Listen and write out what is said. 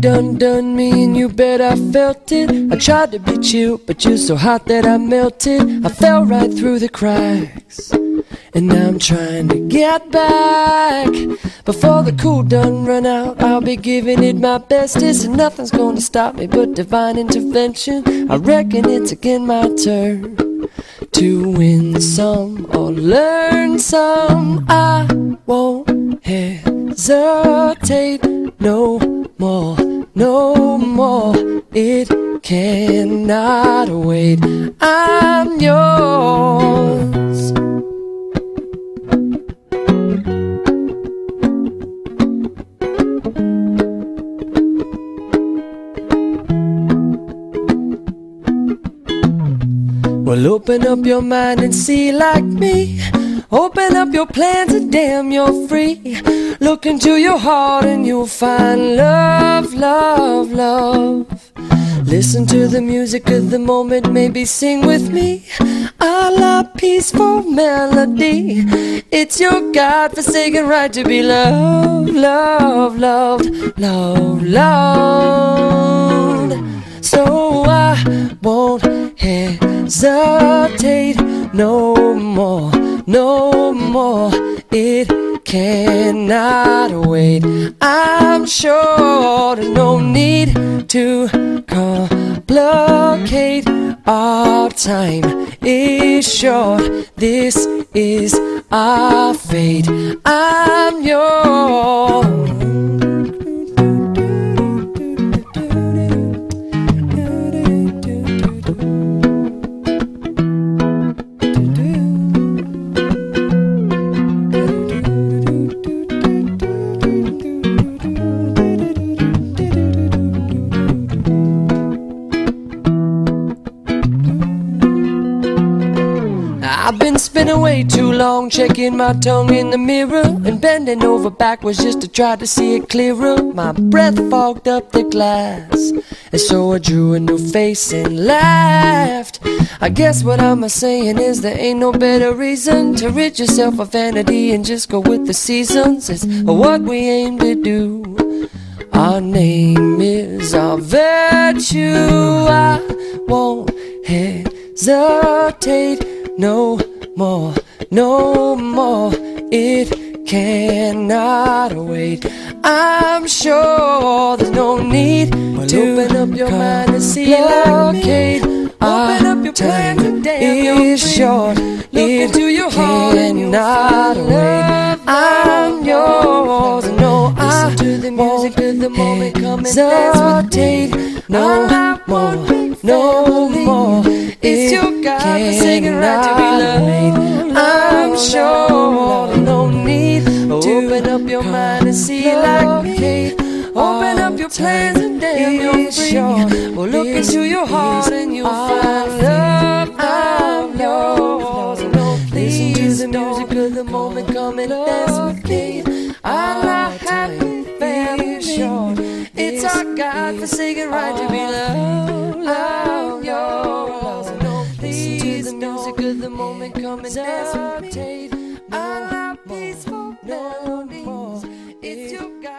done done me and you bet I felt it. I tried to be chill, but you're so hot that I melted. I fell right through the cracks. And now I'm trying to get back. Before the cool done run out, I'll be giving it my bestest. And nothing's gonna stop me but divine intervention. I reckon it's again my turn to win some or learn some. I won't hesitate no no more. It cannot wait. I'm yours. Well, open up your mind and see like me. Open up your plans and damn, you're free. Look into your heart and you'll find love, love, love. Listen to the music of the moment, maybe sing with me. A la peaceful melody. It's your God forsaken right to be loved, loved, loved, loved, loved. So I won't hesitate no more, no more. It cannot wait. I'm sure there's no need to complicate. Our time is short. This is our fate. I'm yours. I've been spinning way too long, checking my tongue in the mirror and bending over backwards just to try to see it clearer. My breath fogged up the glass, and so I drew a new face and laughed. I guess what I'm saying is there ain't no better reason to rid yourself of vanity and just go with the seasons. It's what we aim to do. Our name is our virtue. I won't hesitate no more, no more. It cannot wait. I'm sure there's no need to open up your mind and see blockade. Open up your time and is short. Look it into your heart cannot wait. I'm yours. No, I to the music of the moment. Come and dance with No more, no more. It's your God singing right to be loved. I'm sure no need to open up your mind and see like me. Open up your plans and damn you're free. Well, look into your heart and you'll find love. I'm yours. Listen to the music of the moment. Come and dance with me. I'm not happy, very sure. It's our God forsaken right to be loved. moment coming down. Meditate. Ah, peaceful melodies. It's your God.